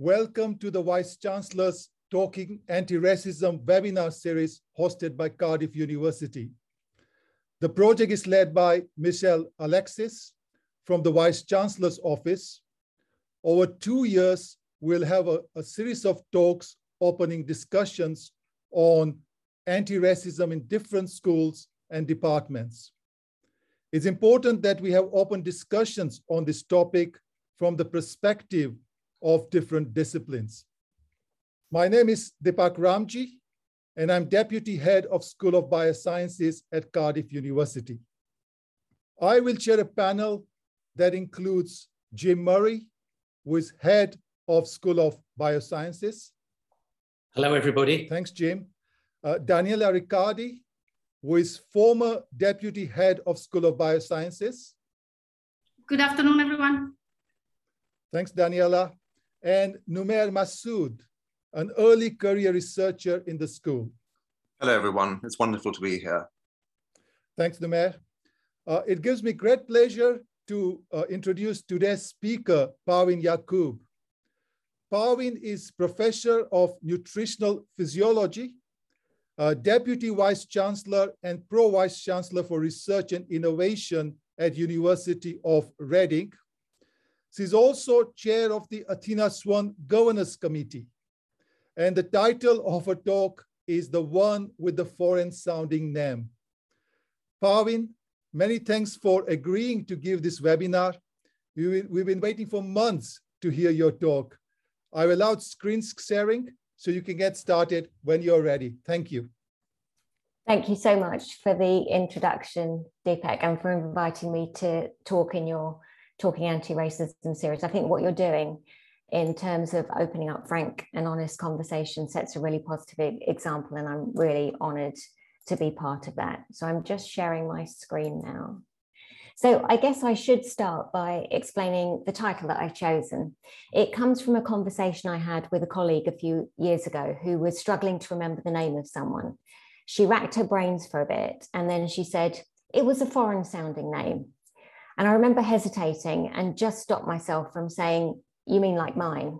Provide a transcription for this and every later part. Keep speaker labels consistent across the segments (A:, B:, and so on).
A: Welcome to the Vice Chancellor's Talking Anti-Racism webinar series hosted by Cardiff University. The project is led by Michelle Alexis from the Vice Chancellor's Office. Over two years, we'll have a, a series of talks opening discussions on anti-racism in different schools and departments. It's important that we have open discussions on this topic from the perspective of different disciplines. My name is Dipak Ramji, and I'm Deputy Head of School of Biosciences at Cardiff University. I will chair a panel that includes Jim Murray, who is Head of School of Biosciences.
B: Hello, everybody.
A: Thanks, Jim. Uh, Daniela Riccardi, who is former Deputy Head of School of Biosciences.
C: Good afternoon, everyone.
A: Thanks, Daniela. And Numair Masood, an early career researcher in the school.
D: Hello, everyone. It's wonderful to be here.
A: Thanks, Numair. Uh, it gives me great pleasure to uh, introduce today's speaker, Parveen Yaqoob. Parveen is professor of nutritional physiology, uh, deputy vice chancellor and pro vice chancellor for research and innovation at University of Reading. She's also chair of the Athena Swan Governance Committee. And the title of her talk is the one with the foreign sounding name. Parveen, many thanks for agreeing to give this webinar. We've been waiting for months to hear your talk. I've allowed screen sharing so you can get started when you're ready. Thank you.
E: Thank you so much for the introduction, Dipak, and for inviting me to talk in your Talking Anti-Racism series. I think what you're doing in terms of opening up frank and honest conversation sets a really positive example, and I'm really honored to be part of that. So I'm just sharing my screen now. So I guess I should start by explaining the title that I've chosen. It comes from a conversation I had with a colleague a few years ago who was struggling to remember the name of someone. She racked her brains for a bit and then she said, it was a foreign sounding name. And I remember hesitating and just stopped myself from saying, you mean like mine?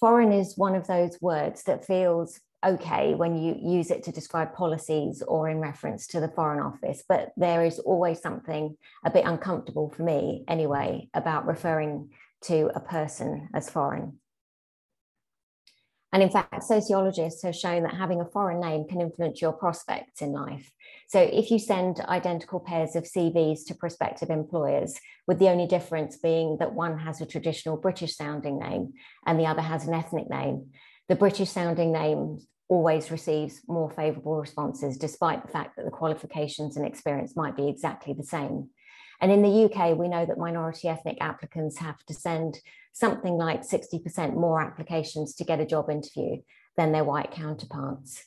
E: Foreign is one of those words that feels okay when you use it to describe policies or in reference to the Foreign Office, but there is always something a bit uncomfortable for me anyway about referring to a person as foreign. And in fact, sociologists have shown that having a foreign name can influence your prospects in life. So if you send identical pairs of CVs to prospective employers, with the only difference being that one has a traditional British sounding name and the other has an ethnic name, the British sounding name always receives more favourable responses, despite the fact that the qualifications and experience might be exactly the same. And in the UK, we know that minority ethnic applicants have to send something like 60% more applications to get a job interview than their white counterparts.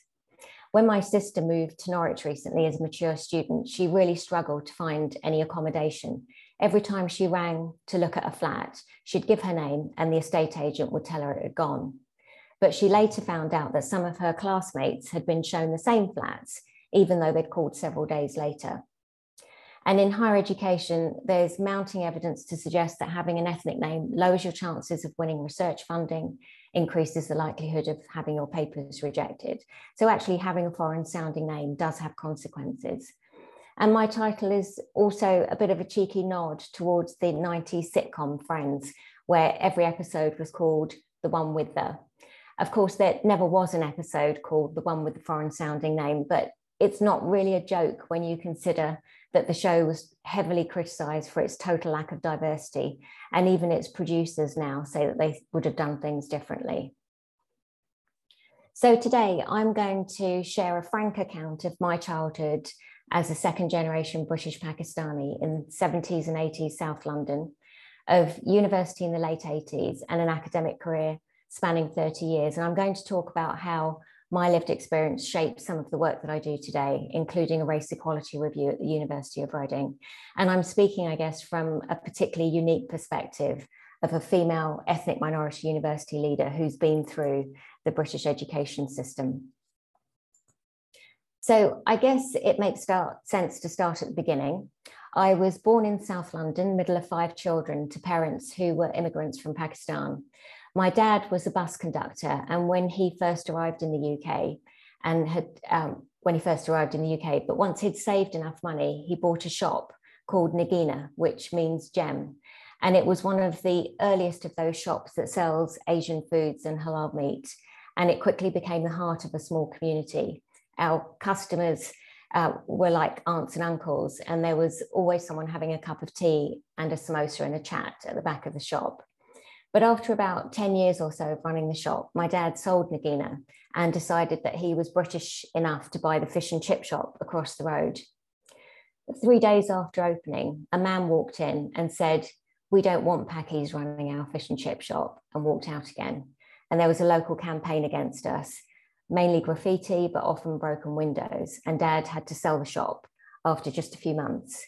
E: When my sister moved to Norwich recently as a mature student, she really struggled to find any accommodation. Every time she rang to look at a flat, she'd give her name and the estate agent would tell her it had gone. But she later found out that some of her classmates had been shown the same flats, even though they'd called several days later. And in higher education, there's mounting evidence to suggest that having an ethnic name lowers your chances of winning research funding, increases the likelihood of having your papers rejected. So actually having a foreign sounding name does have consequences. And my title is also a bit of a cheeky nod towards the 90s sitcom Friends, where every episode was called The One with the. Of course, there never was an episode called The One with the Foreign Sounding Name, but it's not really a joke when you consider that the show was heavily criticized for its total lack of diversity. And even its producers now say that they would have done things differently. So today I'm going to share a frank account of my childhood as a second generation British Pakistani in 70s and 80s South London, of university in the late 80s and an academic career spanning 30 years. And I'm going to talk about how my lived experience shapes some of the work that I do today, including a race equality review at the University of Reading. And I'm speaking, I guess, from a particularly unique perspective of a female ethnic minority university leader who's been through the British education system. So I guess it makes sense to start at the beginning. I was born in South London, middle of five children, to parents who were immigrants from Pakistan. My dad was a bus conductor, and when he first arrived in the UK, and had um, when he first arrived in the UK, but once he'd saved enough money, he bought a shop called Nagina, which means gem. And it was one of the earliest of those shops that sells Asian foods and halal meat. And it quickly became the heart of a small community. Our customers uh, were like aunts and uncles, and there was always someone having a cup of tea and a samosa and a chat at the back of the shop. But after about 10 years or so of running the shop, my dad sold Nagina and decided that he was British enough to buy the fish and chip shop across the road. Three days after opening, a man walked in and said, We don't want Packies running our fish and chip shop, and walked out again. And there was a local campaign against us, mainly graffiti, but often broken windows. And dad had to sell the shop after just a few months.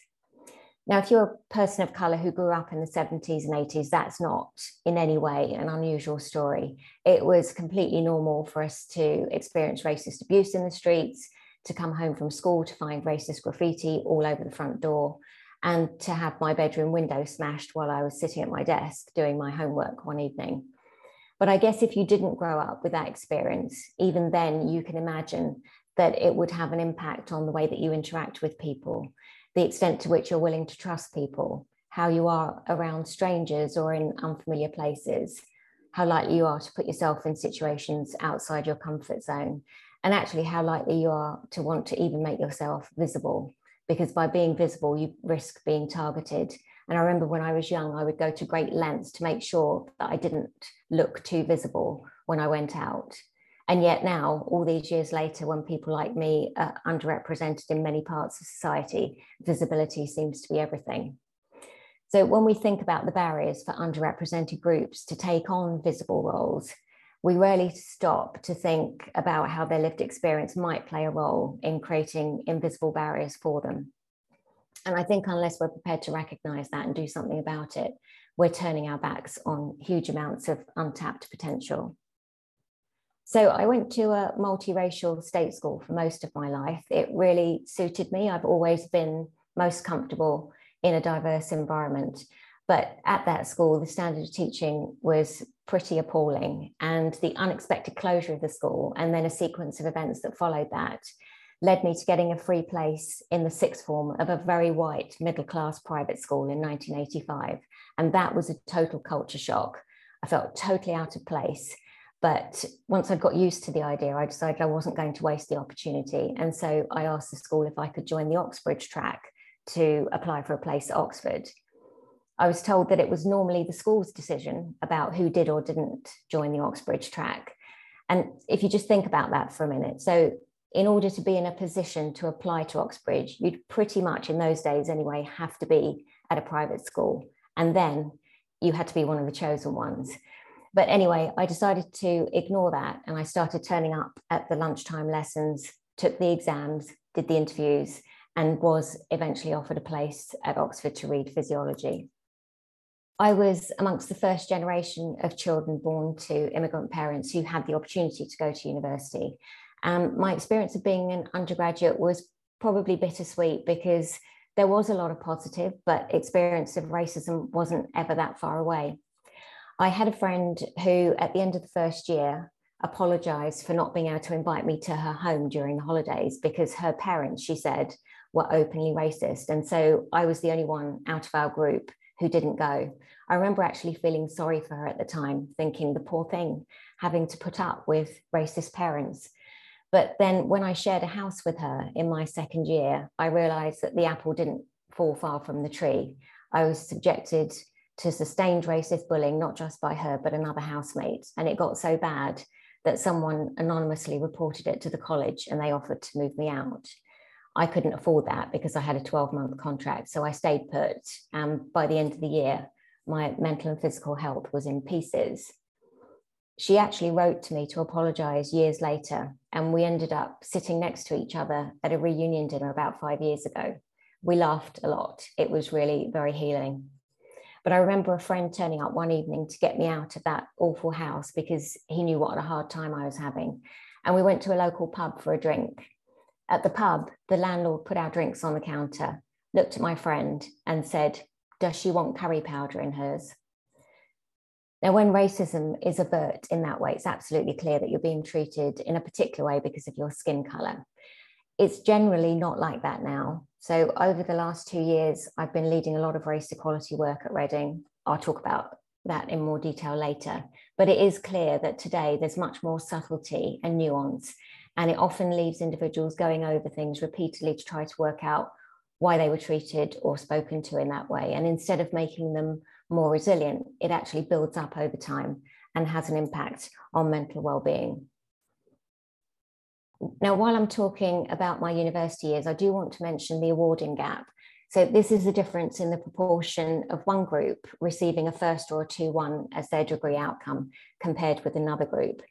E: Now, if you're a person of colour who grew up in the 70s and 80s, that's not in any way an unusual story. It was completely normal for us to experience racist abuse in the streets, to come home from school to find racist graffiti all over the front door, and to have my bedroom window smashed while I was sitting at my desk doing my homework one evening. But I guess if you didn't grow up with that experience, even then you can imagine that it would have an impact on the way that you interact with people the extent to which you're willing to trust people, how you are around strangers or in unfamiliar places, how likely you are to put yourself in situations outside your comfort zone, and actually how likely you are to want to even make yourself visible. Because by being visible, you risk being targeted. And I remember when I was young, I would go to great lengths to make sure that I didn't look too visible when I went out. And yet now, all these years later, when people like me are underrepresented in many parts of society, visibility seems to be everything. So when we think about the barriers for underrepresented groups to take on visible roles, we rarely stop to think about how their lived experience might play a role in creating invisible barriers for them. And I think unless we're prepared to recognize that and do something about it, we're turning our backs on huge amounts of untapped potential. So I went to a multiracial state school for most of my life. It really suited me. I've always been most comfortable in a diverse environment. But at that school, the standard of teaching was pretty appalling. And the unexpected closure of the school and then a sequence of events that followed that led me to getting a free place in the sixth form of a very white middle class private school in 1985. And that was a total culture shock. I felt totally out of place. But once I got used to the idea, I decided I wasn't going to waste the opportunity. And so I asked the school if I could join the Oxbridge track to apply for a place at Oxford. I was told that it was normally the school's decision about who did or didn't join the Oxbridge track. And if you just think about that for a minute, so in order to be in a position to apply to Oxbridge, you'd pretty much in those days anyway have to be at a private school. And then you had to be one of the chosen ones. But anyway, I decided to ignore that and I started turning up at the lunchtime lessons, took the exams, did the interviews, and was eventually offered a place at Oxford to read physiology. I was amongst the first generation of children born to immigrant parents who had the opportunity to go to university. Um, my experience of being an undergraduate was probably bittersweet because there was a lot of positive, but experience of racism wasn't ever that far away. I had a friend who, at the end of the first year, apologized for not being able to invite me to her home during the holidays because her parents, she said, were openly racist. And so I was the only one out of our group who didn't go. I remember actually feeling sorry for her at the time, thinking the poor thing, having to put up with racist parents. But then when I shared a house with her in my second year, I realized that the apple didn't fall far from the tree. I was subjected to sustained racist bullying, not just by her, but another housemate. And it got so bad that someone anonymously reported it to the college and they offered to move me out. I couldn't afford that because I had a 12 month contract. So I stayed put. And by the end of the year, my mental and physical health was in pieces. She actually wrote to me to apologize years later. And we ended up sitting next to each other at a reunion dinner about five years ago. We laughed a lot. It was really very healing. But I remember a friend turning up one evening to get me out of that awful house because he knew what a hard time I was having. And we went to a local pub for a drink. At the pub, the landlord put our drinks on the counter, looked at my friend, and said, Does she want curry powder in hers? Now, when racism is overt in that way, it's absolutely clear that you're being treated in a particular way because of your skin color. It's generally not like that now. So, over the last two years, I've been leading a lot of race equality work at Reading. I'll talk about that in more detail later. But it is clear that today there's much more subtlety and nuance, and it often leaves individuals going over things repeatedly to try to work out why they were treated or spoken to in that way. And instead of making them more resilient, it actually builds up over time and has an impact on mental well-being. Now, while I'm talking about my university years, I do want to mention the awarding gap. So this is the difference in the proportion of one group receiving a first or a 2-1 as their degree outcome compared with another group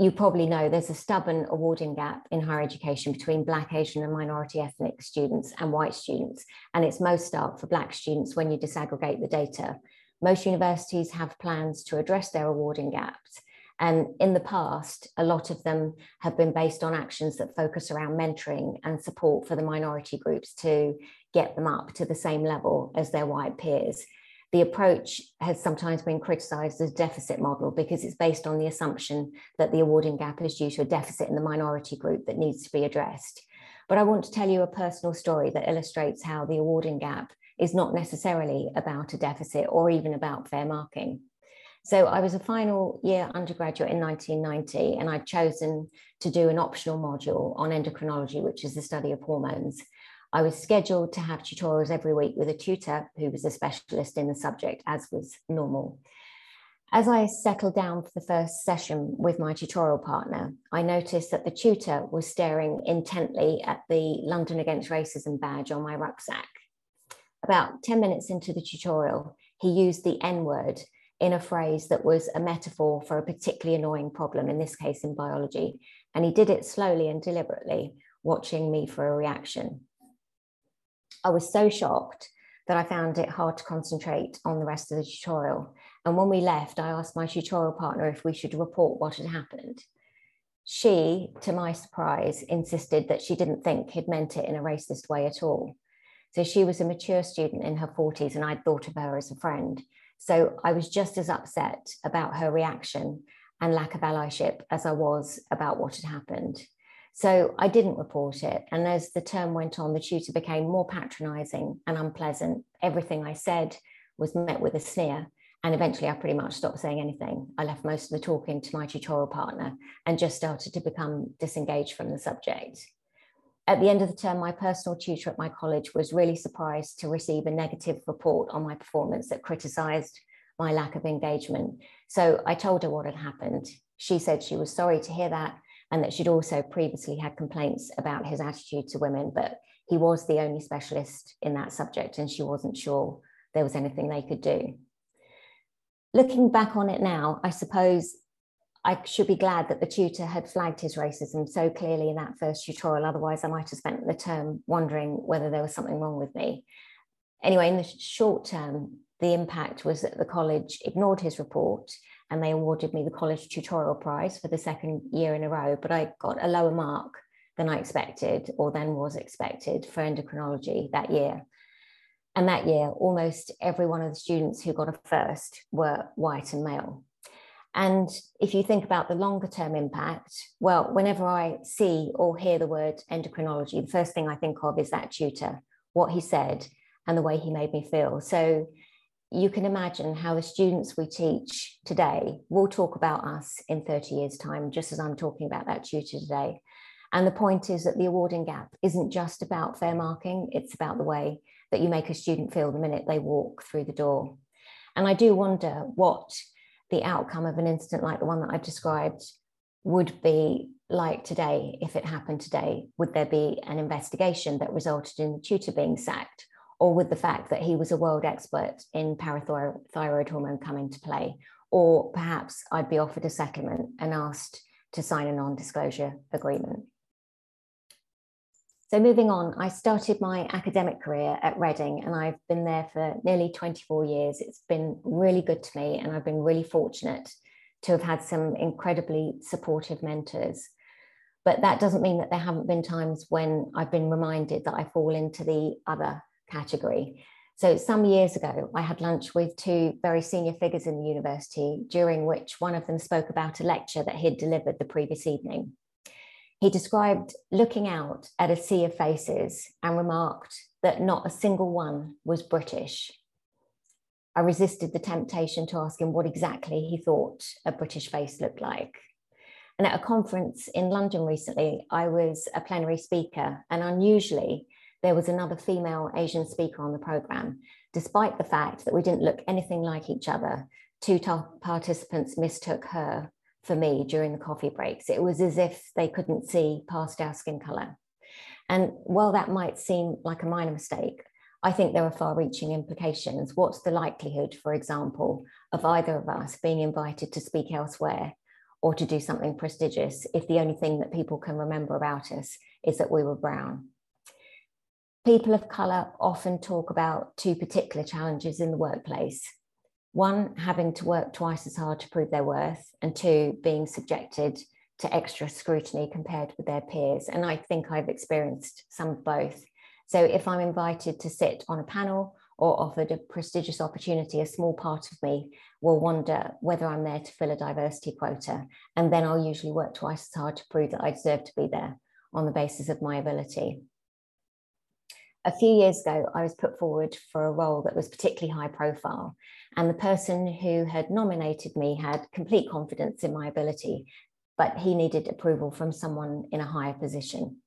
E: you probably know there's a stubborn awarding gap in higher education between Black, Asian, and minority ethnic students and white students. And it's most stark for Black students when you disaggregate the data. Most universities have plans to address their awarding gaps. And in the past, a lot of them have been based on actions that focus around mentoring and support for the minority groups to get them up to the same level as their white peers the approach has sometimes been criticized as deficit model because it's based on the assumption that the awarding gap is due to a deficit in the minority group that needs to be addressed. But I want to tell you a personal story that illustrates how the awarding gap is not necessarily about a deficit or even about fair marking. So I was a final year undergraduate in 1990, and I'd chosen to do an optional module on endocrinology, which is the study of hormones. I was scheduled to have tutorials every week with a tutor who was a specialist in the subject, as was normal. As I settled down for the first session with my tutorial partner, I noticed that the tutor was staring intently at the London Against Racism badge on my rucksack. About 10 minutes into the tutorial, he used the N word in a phrase that was a metaphor for a particularly annoying problem, in this case in biology. And he did it slowly and deliberately, watching me for a reaction. I was so shocked that I found it hard to concentrate on the rest of the tutorial. And when we left, I asked my tutorial partner if we should report what had happened. She, to my surprise, insisted that she didn't think he'd meant it in a racist way at all. So she was a mature student in her 40s, and I'd thought of her as a friend. So I was just as upset about her reaction and lack of allyship as I was about what had happened. So I didn't report it. And as the term went on, the tutor became more patronizing and unpleasant. Everything I said was met with a sneer. And eventually, I pretty much stopped saying anything. I left most of the talking to my tutorial partner and just started to become disengaged from the subject. At the end of the term, my personal tutor at my college was really surprised to receive a negative report on my performance that criticized my lack of engagement. So I told her what had happened. She said she was sorry to hear that and that she'd also previously had complaints about his attitude to women, but he was the only specialist in that subject and she wasn't sure there was anything they could do. Looking back on it now, I suppose I should be glad that the tutor had flagged his racism so clearly in that first tutorial. Otherwise, I might have spent the term wondering whether there was something wrong with me. Anyway, in the short term, the impact was that the college ignored his report and they awarded me the college tutorial prize for the second year in a row, but I got a lower mark than I expected or than was expected for endocrinology that year. And that year, almost every one of the students who got a first were white and male. And if you think about the longer term impact, well, whenever I see or hear the word endocrinology, the first thing I think of is that tutor, what he said, and the way he made me feel. So you can imagine how the students we teach today will talk about us in 30 years' time, just as I'm talking about that tutor today. And the point is that the awarding gap isn't just about fair marking, it's about the way that you make a student feel the minute they walk through the door. And I do wonder what the outcome of an incident like the one that I've described would be like today if it happened today. Would there be an investigation that resulted in the tutor being sacked? or with the fact that he was a world expert in parathyroid hormone come into play, or perhaps I'd be offered a settlement and asked to sign a non-disclosure agreement. So moving on, I started my academic career at Reading and I've been there for nearly 24 years. It's been really good to me and I've been really fortunate to have had some incredibly supportive mentors. But that doesn't mean that there haven't been times when I've been reminded that I fall into the other category. So some years ago, I had lunch with two very senior figures in the university, during which one of them spoke about a lecture that he'd delivered the previous evening. He described looking out at a sea of faces and remarked that not a single one was British. I resisted the temptation to ask him what exactly he thought a British face looked like. And at a conference in London recently, I was a plenary speaker, and unusually, there was another female Asian speaker on the program. Despite the fact that we didn't look anything like each other, two participants mistook her for me during the coffee breaks. It was as if they couldn't see past our skin color. And while that might seem like a minor mistake, I think there are far reaching implications. What's the likelihood, for example, of either of us being invited to speak elsewhere or to do something prestigious if the only thing that people can remember about us is that we were brown? People of colour often talk about two particular challenges in the workplace. One, having to work twice as hard to prove their worth, and two, being subjected to extra scrutiny compared with their peers. And I think I've experienced some of both. So if I'm invited to sit on a panel or offered a prestigious opportunity, a small part of me will wonder whether I'm there to fill a diversity quota. And then I'll usually work twice as hard to prove that I deserve to be there on the basis of my ability a few years ago, I was put forward for a role that was particularly high profile. And the person who had nominated me had complete confidence in my ability, but he needed approval from someone in a higher position.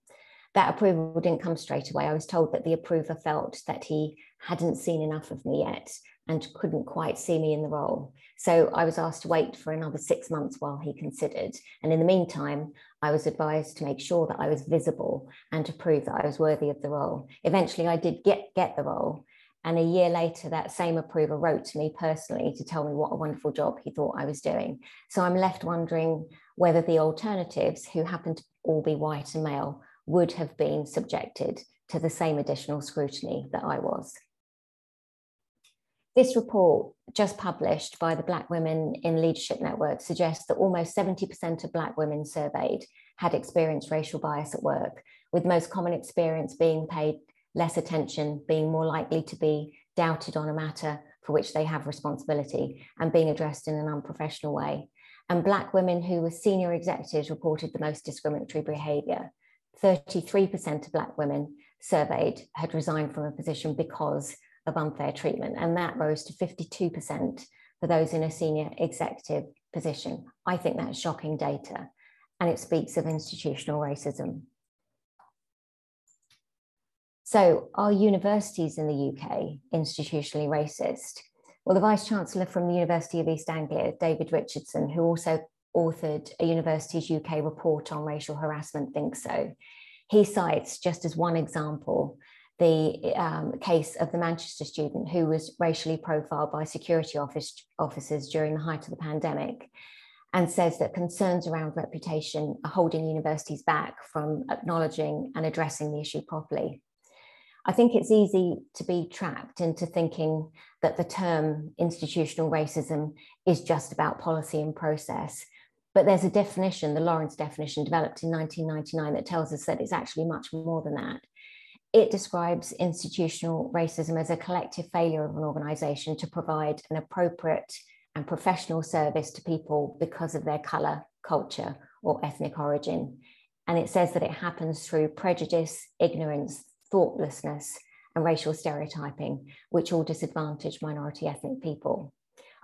E: That approval didn't come straight away. I was told that the approver felt that he hadn't seen enough of me yet and couldn't quite see me in the role. So I was asked to wait for another six months while he considered. And in the meantime, I was advised to make sure that I was visible and to prove that I was worthy of the role. Eventually, I did get, get the role. And a year later, that same approver wrote to me personally to tell me what a wonderful job he thought I was doing. So I'm left wondering whether the alternatives, who happen to all be white and male, would have been subjected to the same additional scrutiny that I was. This report, just published by the Black Women in Leadership Network, suggests that almost 70% of Black women surveyed had experienced racial bias at work, with most common experience being paid less attention, being more likely to be doubted on a matter for which they have responsibility, and being addressed in an unprofessional way. And Black women who were senior executives reported the most discriminatory behaviour. 33% of Black women surveyed had resigned from a position because of unfair treatment, and that rose to 52% for those in a senior executive position. I think that's shocking data, and it speaks of institutional racism. So, are universities in the UK institutionally racist? Well, the Vice Chancellor from the University of East Anglia, David Richardson, who also authored a Universities UK report on racial harassment, thinks so. He cites, just as one example, the um, case of the Manchester student who was racially profiled by security office, officers during the height of the pandemic and says that concerns around reputation are holding universities back from acknowledging and addressing the issue properly. I think it's easy to be trapped into thinking that the term institutional racism is just about policy and process. But there's a definition, the Lawrence definition, developed in 1999, that tells us that it's actually much more than that it describes institutional racism as a collective failure of an organization to provide an appropriate and professional service to people because of their color, culture, or ethnic origin. And it says that it happens through prejudice, ignorance, thoughtlessness, and racial stereotyping, which all disadvantage minority ethnic people.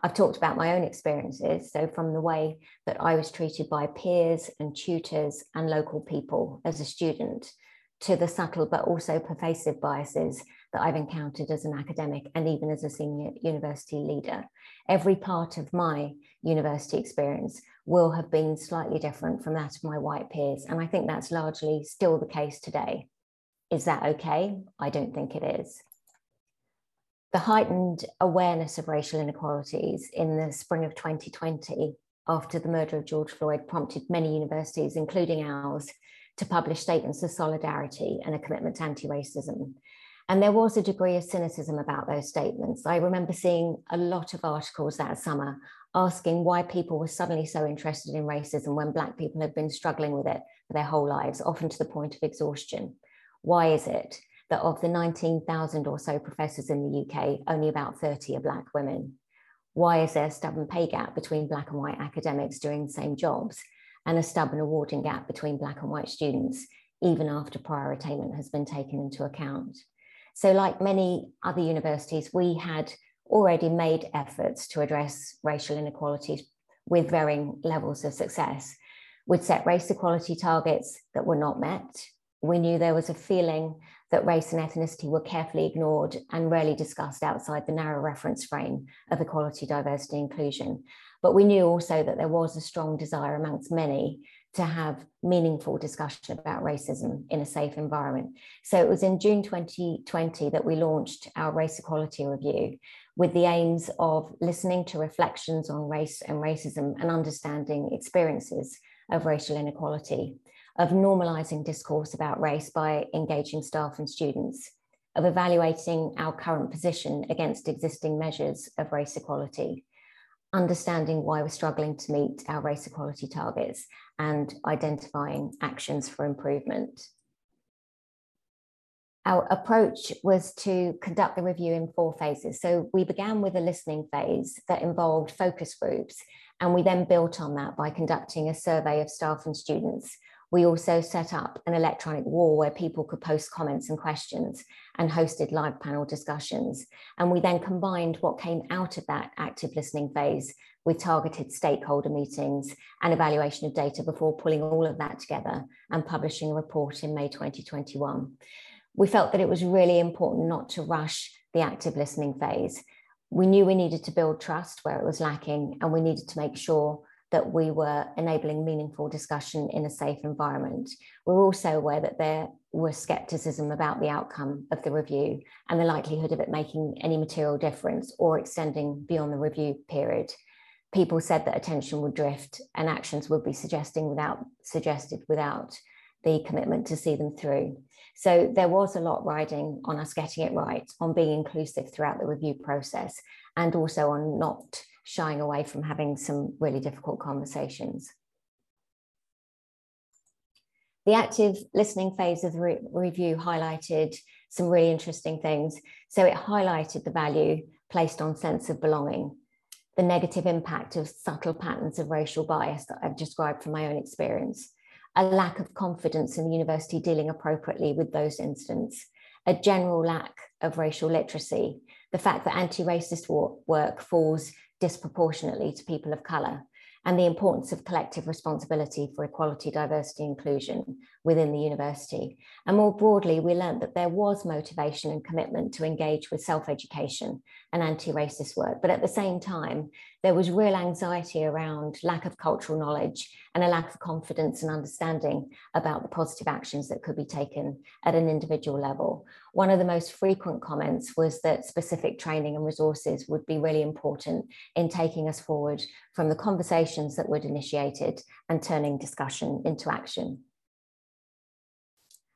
E: I've talked about my own experiences. So, from the way that I was treated by peers and tutors and local people as a student, to the subtle but also pervasive biases that I've encountered as an academic and even as a senior university leader. Every part of my university experience will have been slightly different from that of my white peers. And I think that's largely still the case today. Is that okay? I don't think it is. The heightened awareness of racial inequalities in the spring of 2020 after the murder of George Floyd prompted many universities, including ours, to publish statements of solidarity and a commitment to anti racism. And there was a degree of cynicism about those statements. I remember seeing a lot of articles that summer asking why people were suddenly so interested in racism when Black people had been struggling with it for their whole lives, often to the point of exhaustion. Why is it that of the 19,000 or so professors in the UK, only about 30 are Black women. Why is there a stubborn pay gap between Black and white academics doing the same jobs and a stubborn awarding gap between Black and white students, even after prior attainment has been taken into account? So, like many other universities, we had already made efforts to address racial inequalities with varying levels of success. We'd set race equality targets that were not met. We knew there was a feeling that race and ethnicity were carefully ignored and rarely discussed outside the narrow reference frame of equality, diversity, inclusion. But we knew also that there was a strong desire amongst many to have meaningful discussion about racism in a safe environment. So it was in June 2020 that we launched our Race Equality Review with the aims of listening to reflections on race and racism and understanding experiences of racial inequality, of normalizing discourse about race by engaging staff and students, of evaluating our current position against existing measures of race equality, understanding why we're struggling to meet our race equality targets, and identifying actions for improvement. Our approach was to conduct the review in four phases. So we began with a listening phase that involved focus groups, and we then built on that by conducting a survey of staff and students. We also set up an electronic wall where people could post comments and questions and hosted live panel discussions. And we then combined what came out of that active listening phase with targeted stakeholder meetings and evaluation of data before pulling all of that together and publishing a report in May 2021 we felt that it was really important not to rush the active listening phase. We knew we needed to build trust where it was lacking, and we needed to make sure that we were enabling meaningful discussion in a safe environment. We're also aware that there was skepticism about the outcome of the review and the likelihood of it making any material difference or extending beyond the review period. People said that attention would drift and actions would be suggesting without suggested without the commitment to see them through. So there was a lot riding on us getting it right, on being inclusive throughout the review process, and also on not shying away from having some really difficult conversations. The active listening phase of the re review highlighted some really interesting things. So it highlighted the value placed on sense of belonging, the negative impact of subtle patterns of racial bias that I've described from my own experience, a lack of confidence in the university dealing appropriately with those incidents, a general lack of racial literacy, the fact that anti-racist work falls disproportionately to people of colour, and the importance of collective responsibility for equality, diversity, inclusion within the university. And more broadly, we learned that there was motivation and commitment to engage with self-education and anti-racist work. But at the same time, there was real anxiety around lack of cultural knowledge and a lack of confidence and understanding about the positive actions that could be taken at an individual level. One of the most frequent comments was that specific training and resources would be really important in taking us forward from the conversations that were initiated and turning discussion into action.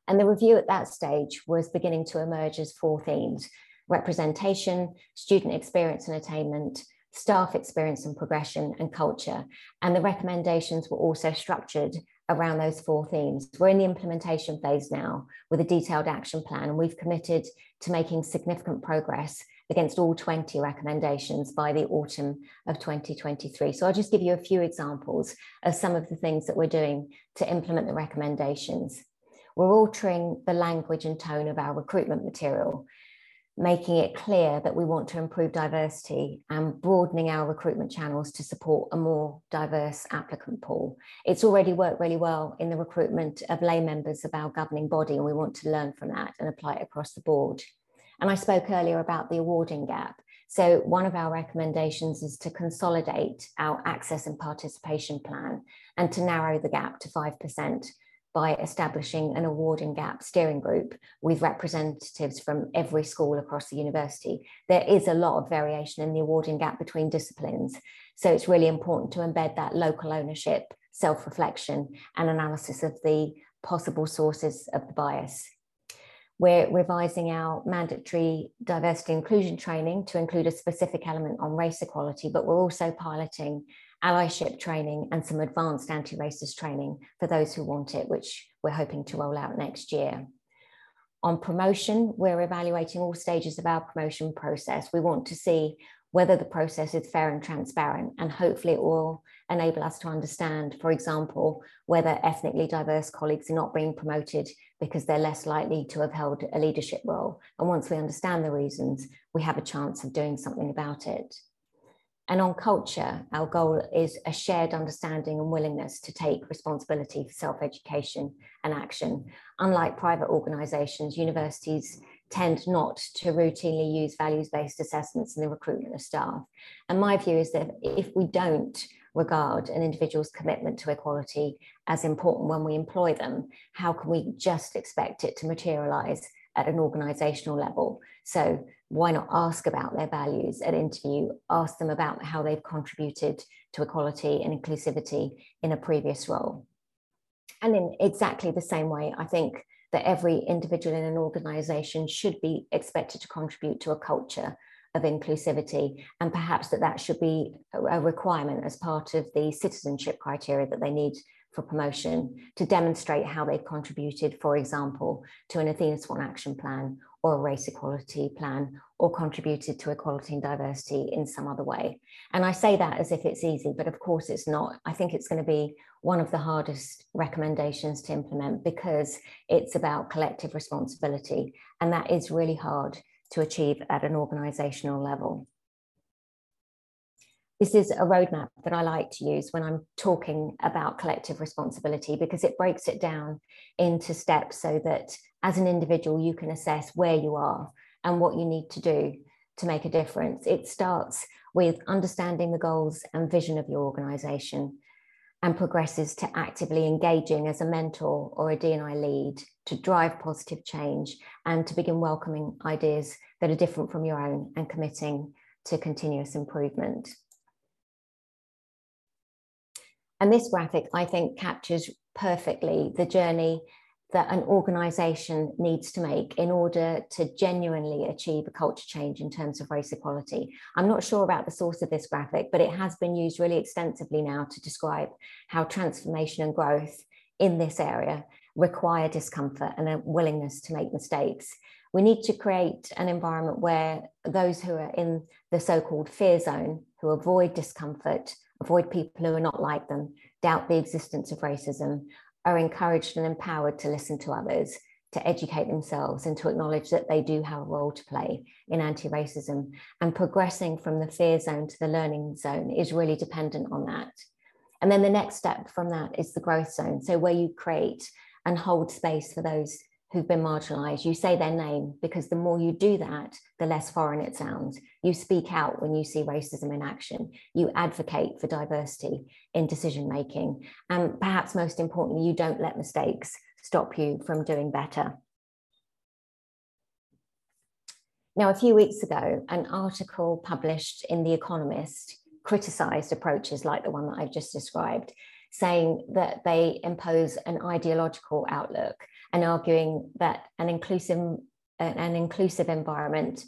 E: And the review at that stage was beginning to emerge as four themes representation, student experience and attainment, staff experience and progression, and culture. And the recommendations were also structured around those four themes. We're in the implementation phase now with a detailed action plan, and we've committed to making significant progress against all 20 recommendations by the autumn of 2023. So I'll just give you a few examples of some of the things that we're doing to implement the recommendations. We're altering the language and tone of our recruitment material making it clear that we want to improve diversity and broadening our recruitment channels to support a more diverse applicant pool. It's already worked really well in the recruitment of lay members of our governing body, and we want to learn from that and apply it across the board. And I spoke earlier about the awarding gap. So one of our recommendations is to consolidate our access and participation plan and to narrow the gap to 5% by establishing an awarding gap steering group with representatives from every school across the university. There is a lot of variation in the awarding gap between disciplines. So it's really important to embed that local ownership, self-reflection and analysis of the possible sources of the bias. We're revising our mandatory diversity inclusion training to include a specific element on race equality, but we're also piloting allyship training and some advanced anti-racist training for those who want it, which we're hoping to roll out next year. On promotion, we're evaluating all stages of our promotion process. We want to see whether the process is fair and transparent, and hopefully it will enable us to understand, for example, whether ethnically diverse colleagues are not being promoted because they're less likely to have held a leadership role. And once we understand the reasons, we have a chance of doing something about it. And on culture, our goal is a shared understanding and willingness to take responsibility for self education and action. Unlike private organisations, universities tend not to routinely use values based assessments in the recruitment of staff. And my view is that if we don't regard an individual's commitment to equality as important when we employ them, how can we just expect it to materialise at an organisational level? So why not ask about their values at interview, ask them about how they've contributed to equality and inclusivity in a previous role. And in exactly the same way, I think that every individual in an organization should be expected to contribute to a culture of inclusivity and perhaps that that should be a requirement as part of the citizenship criteria that they need for promotion to demonstrate how they've contributed, for example, to an Athena Swan action plan or a race equality plan or contributed to equality and diversity in some other way. And I say that as if it's easy, but of course it's not. I think it's going to be one of the hardest recommendations to implement because it's about collective responsibility. And that is really hard to achieve at an organizational level. This is a roadmap that I like to use when I'm talking about collective responsibility because it breaks it down into steps so that as an individual, you can assess where you are and what you need to do to make a difference. It starts with understanding the goals and vision of your organization and progresses to actively engaging as a mentor or a D&I lead to drive positive change and to begin welcoming ideas that are different from your own and committing to continuous improvement. And this graphic, I think, captures perfectly the journey that an organization needs to make in order to genuinely achieve a culture change in terms of race equality. I'm not sure about the source of this graphic, but it has been used really extensively now to describe how transformation and growth in this area require discomfort and a willingness to make mistakes. We need to create an environment where those who are in the so called fear zone, who avoid discomfort, avoid people who are not like them, doubt the existence of racism, are encouraged and empowered to listen to others, to educate themselves, and to acknowledge that they do have a role to play in anti racism. And progressing from the fear zone to the learning zone is really dependent on that. And then the next step from that is the growth zone. So, where you create and hold space for those who've been marginalized. You say their name because the more you do that, the less foreign it sounds. You speak out when you see racism in action. You advocate for diversity in decision making. And perhaps most importantly, you don't let mistakes stop you from doing better. Now, a few weeks ago, an article published in The Economist criticized approaches like the one that I've just described, saying that they impose an ideological outlook and arguing that an inclusive, an inclusive environment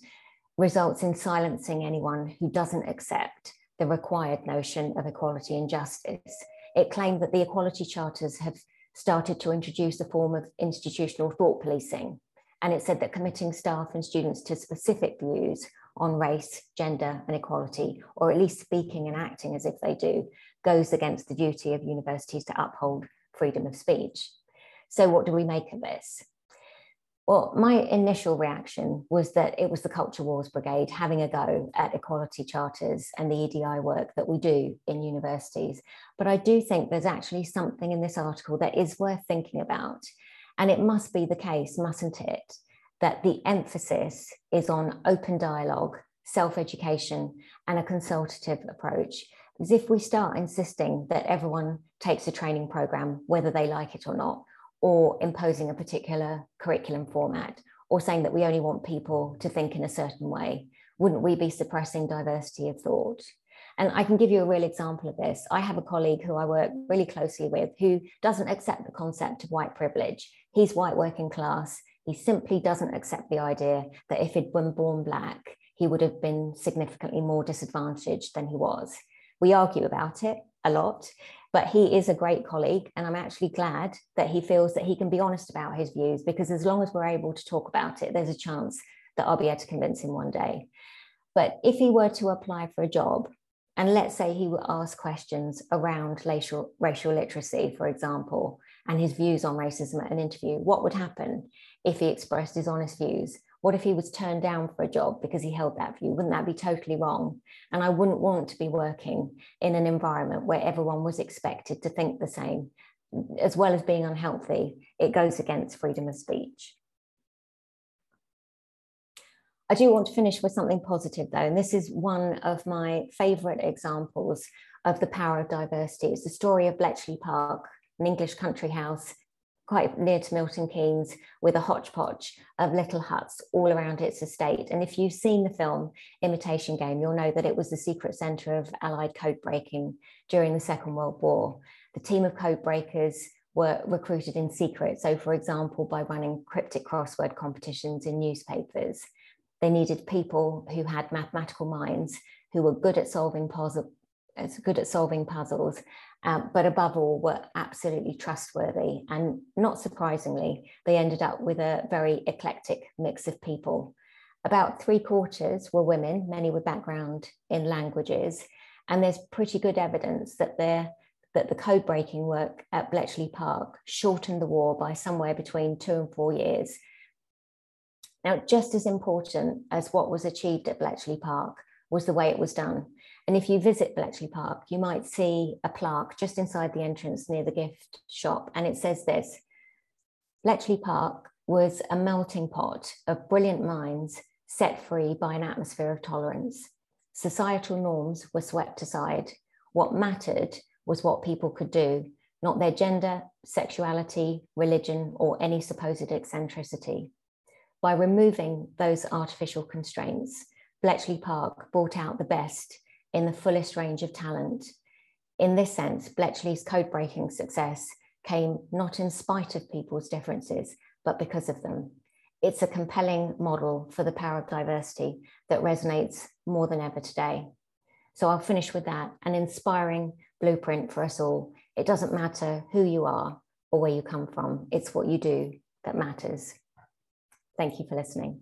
E: results in silencing anyone who doesn't accept the required notion of equality and justice. It claimed that the equality charters have started to introduce a form of institutional thought policing. And it said that committing staff and students to specific views on race, gender, and equality, or at least speaking and acting as if they do, goes against the duty of universities to uphold freedom of speech. So, what do we make of this? Well, my initial reaction was that it was the Culture Wars Brigade having a go at equality charters and the EDI work that we do in universities. But I do think there's actually something in this article that is worth thinking about. And it must be the case, mustn't it, that the emphasis is on open dialogue, self education, and a consultative approach. Because if we start insisting that everyone takes a training program, whether they like it or not, or imposing a particular curriculum format or saying that we only want people to think in a certain way, wouldn't we be suppressing diversity of thought? And I can give you a real example of this. I have a colleague who I work really closely with who doesn't accept the concept of white privilege. He's white working class. He simply doesn't accept the idea that if he'd been born black, he would have been significantly more disadvantaged than he was. We argue about it a lot, but he is a great colleague and i'm actually glad that he feels that he can be honest about his views because as long as we're able to talk about it there's a chance that i'll be able to convince him one day. But if he were to apply for a job and let's say he would ask questions around racial, racial literacy for example and his views on racism at an interview what would happen if he expressed his honest views what if he was turned down for a job because he held that view? Wouldn't that be totally wrong? And I wouldn't want to be working in an environment where everyone was expected to think the same. As well as being unhealthy, it goes against freedom of speech. I do want to finish with something positive though, and this is one of my favourite examples of the power of diversity. It's the story of Bletchley Park, an English country house quite near to Milton Keynes with a hodgepodge of little huts all around its estate. And if you've seen the film Imitation Game, you'll know that it was the secret centre of Allied code breaking during the Second World War. The team of code breakers were recruited in secret. So, for example, by running cryptic crossword competitions in newspapers. They needed people who had mathematical minds, who were good at solving puzzle, good at solving puzzles um, but above all were absolutely trustworthy. And not surprisingly, they ended up with a very eclectic mix of people. About three quarters were women, many with background in languages. And there's pretty good evidence that that the code breaking work at Bletchley Park shortened the war by somewhere between two and four years. Now, just as important as what was achieved at Bletchley Park was the way it was done. And if you visit Bletchley Park, you might see a plaque just inside the entrance near the gift shop. And it says this Bletchley Park was a melting pot of brilliant minds set free by an atmosphere of tolerance. Societal norms were swept aside. What mattered was what people could do, not their gender, sexuality, religion, or any supposed eccentricity. By removing those artificial constraints, Bletchley Park brought out the best in the fullest range of talent. In this sense, Bletchley's code breaking success came not in spite of people's differences, but because of them. It's a compelling model for the power of diversity that resonates more than ever today. So I'll finish with that an inspiring blueprint for us all. It doesn't matter who you are or where you come from, it's what you do that matters. Thank you for listening.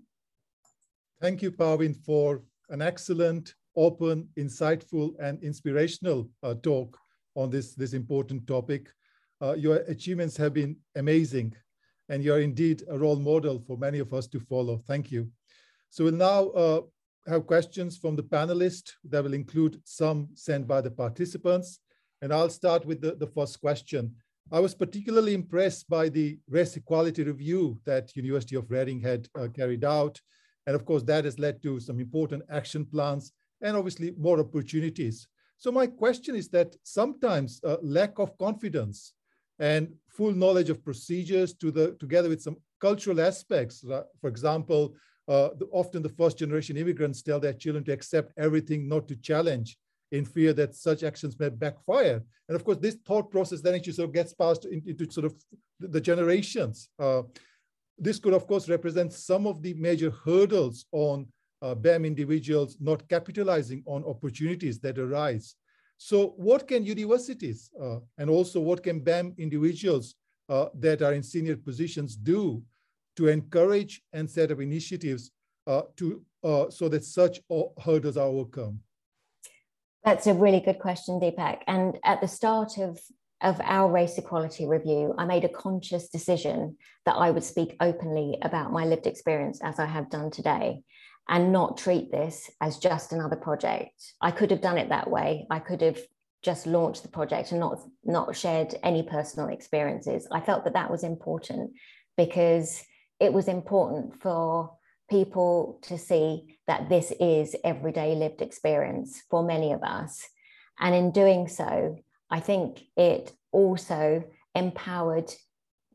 A: Thank you, Parveen, for an excellent open, insightful, and inspirational uh, talk on this, this important topic. Uh, your achievements have been amazing, and you're indeed a role model for many of us to follow. Thank you. So we'll now uh, have questions from the panelists that will include some sent by the participants. And I'll start with the, the first question. I was particularly impressed by the race equality review that University of Reading had uh, carried out. And of course, that has led to some important action plans and obviously more opportunities. So my question is that sometimes uh, lack of confidence and full knowledge of procedures to the, together with some cultural aspects, uh, for example, uh, the, often the first generation immigrants tell their children to accept everything, not to challenge in fear that such actions may backfire. And of course, this thought process then actually sort of gets passed into, into sort of the generations. Uh, this could, of course, represent some of the major hurdles on uh, individuals not capitalizing on opportunities that arise. So what can universities uh, and also what can BAME individuals uh, that are in senior positions do to encourage and set up initiatives uh, to, uh, so that such hurdles are overcome?
E: That's a really good question, Dipak. And at the start of of our race equality review, I made a conscious decision that I would speak openly about my lived experience as I have done today and not treat this as just another project. I could have done it that way. I could have just launched the project and not not shared any personal experiences. I felt that that was important because it was important for people to see that this is everyday lived experience for many of us. And in doing so, I think it also empowered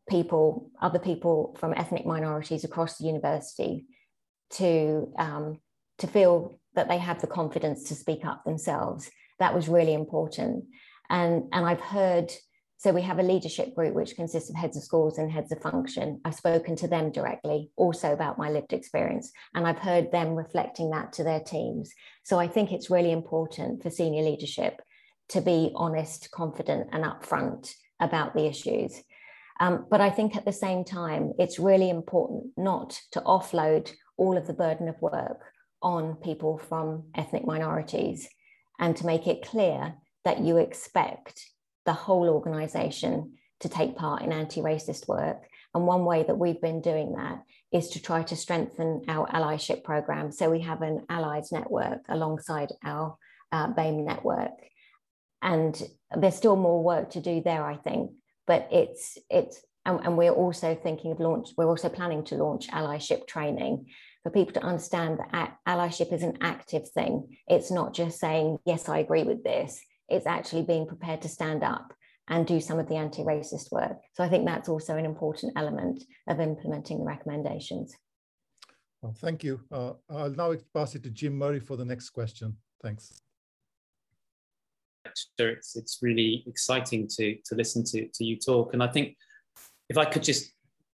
E: people, other people from ethnic minorities across the university to um, to feel that they have the confidence to speak up themselves. That was really important. And, and I've heard, so we have a leadership group which consists of heads of schools and heads of function. I've spoken to them directly also about my lived experience, and I've heard them reflecting that to their teams. So I think it's really important for senior leadership to be honest, confident, and upfront about the issues. Um, but I think at the same time, it's really important not to offload all of the burden of work on people from ethnic minorities and to make it clear that you expect the whole organization to take part in anti racist work. And one way that we've been doing that is to try to strengthen our allyship program. So we have an allies network alongside our uh, BAME network. And there's still more work to do there, I think, but it's, it's, and, and we're also thinking of launch, we're also planning to launch allyship training for people to understand that allyship is an active thing. It's not just saying, yes, I agree with this. It's actually being prepared to stand up and do some of the anti-racist work. So I think that's also an important element of implementing the recommendations.
A: Well, thank you. Uh, I'll now pass it to Jim Murray for the next question. Thanks.
B: It's, it's really exciting to, to listen to, to you talk. And I think if I could just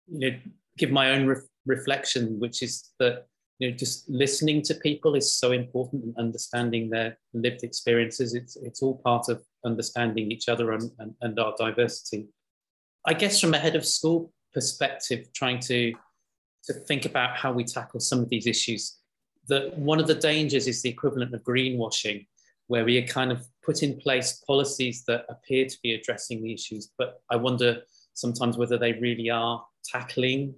B: you know, give my own re reflection, which is that you know, just listening to people is so important and understanding their lived experiences. It's, it's all part of understanding each other and, and, and our diversity. I guess from a head of school perspective, trying to, to think about how we tackle some of these issues, that one of the dangers is the equivalent of greenwashing, where we are kind of put in place policies that appear to be addressing the issues, but I wonder sometimes whether they really are tackling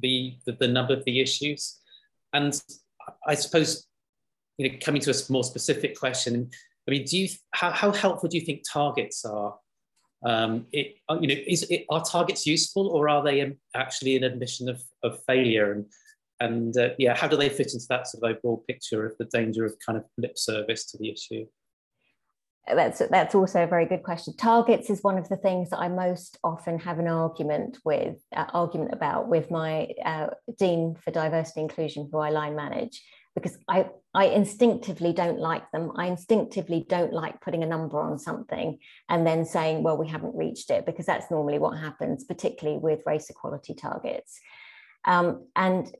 B: the, the, the number of the issues. And I suppose, you know, coming to a more specific question, I mean, do you how, how helpful do you think targets are? Um, it, uh, you know, is it, are targets useful or are they actually an admission of, of failure? And and uh, yeah, how do they fit into that sort of overall picture of the danger of kind of lip service to the issue?
E: That's that's also a very good question. Targets is one of the things that I most often have an argument with, uh, argument about with my uh, dean for diversity inclusion, who I line manage, because I I instinctively don't like them. I instinctively don't like putting a number on something and then saying, well, we haven't reached it, because that's normally what happens, particularly with race equality targets. Um, and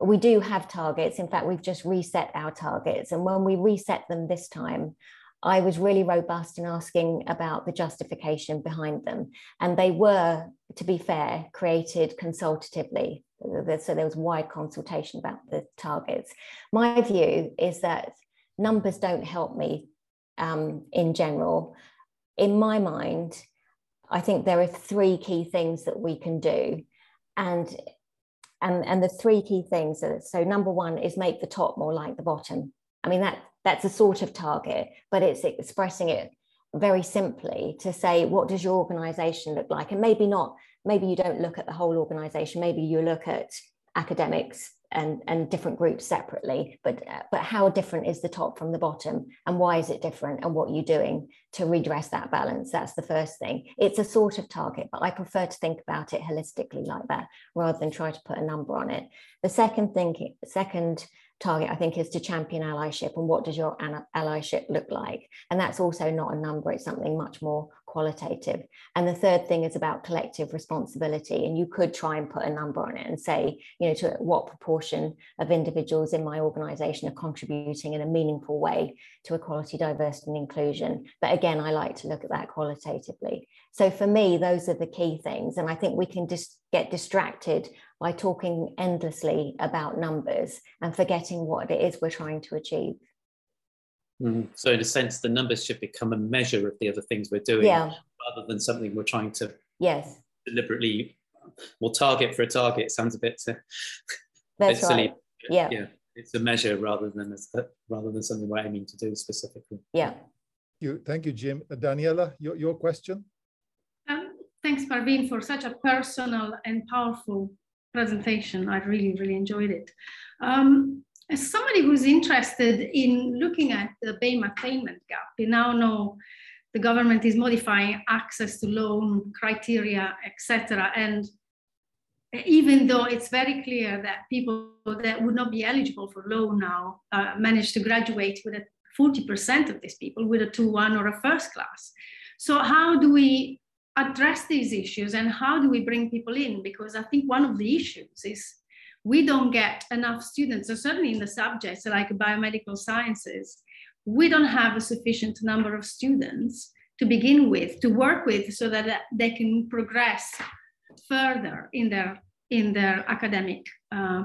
E: we do have targets. In fact, we've just reset our targets, and when we reset them this time. I was really robust in asking about the justification behind them. And they were, to be fair, created consultatively. So there was wide consultation about the targets. My view is that numbers don't help me um, in general. In my mind, I think there are three key things that we can do. And and and the three key things are, so number one is make the top more like the bottom i mean that that's a sort of target, but it's expressing it very simply to say, what does your organization look like? And maybe not, maybe you don't look at the whole organization, maybe you look at academics and, and different groups separately, but, but how different is the top from the bottom and why is it different and what are you doing to redress that balance? That's the first thing. It's a sort of target, but I prefer to think about it holistically like that rather than try to put a number on it. The second thing, second target, I think, is to champion allyship and what does your allyship look like? And that's also not a number, it's something much more qualitative. And the third thing is about collective responsibility. And you could try and put a number on it and say, you know, to what proportion of individuals in my organization are contributing in a meaningful way to equality, diversity, and inclusion. But again, I like to look at that qualitatively. So for me, those are the key things. And I think we can just get distracted by talking endlessly about numbers and forgetting what it is we're trying to achieve.
B: Mm. So, in a sense, the numbers should become a measure of the other things we're doing
E: yeah.
B: rather than something we're trying to
E: yes
B: deliberately well target for a target sounds a bit, uh,
E: That's bit right. Yeah.
B: yeah, it's a measure rather than a, rather than something we're aiming to do specifically.
E: Yeah.
A: Thank you, thank you, Jim. Uh, Daniela, your, your question.
C: Um, thanks, Parveen, for such a personal and powerful presentation. I really, really enjoyed it. Um, as somebody who's interested in looking at the BAME attainment gap, we now know the government is modifying access to loan criteria, etc. And even though it's very clear that people that would not be eligible for loan now uh, manage to graduate with a 40% of these people with a 2-1 or a first class. So how do we address these issues and how do we bring people in? Because I think one of the issues is we don't get enough students, so certainly in the subjects like biomedical sciences, we don't have a sufficient number of students to begin with, to work with, so that they can progress further in their, in their academic uh,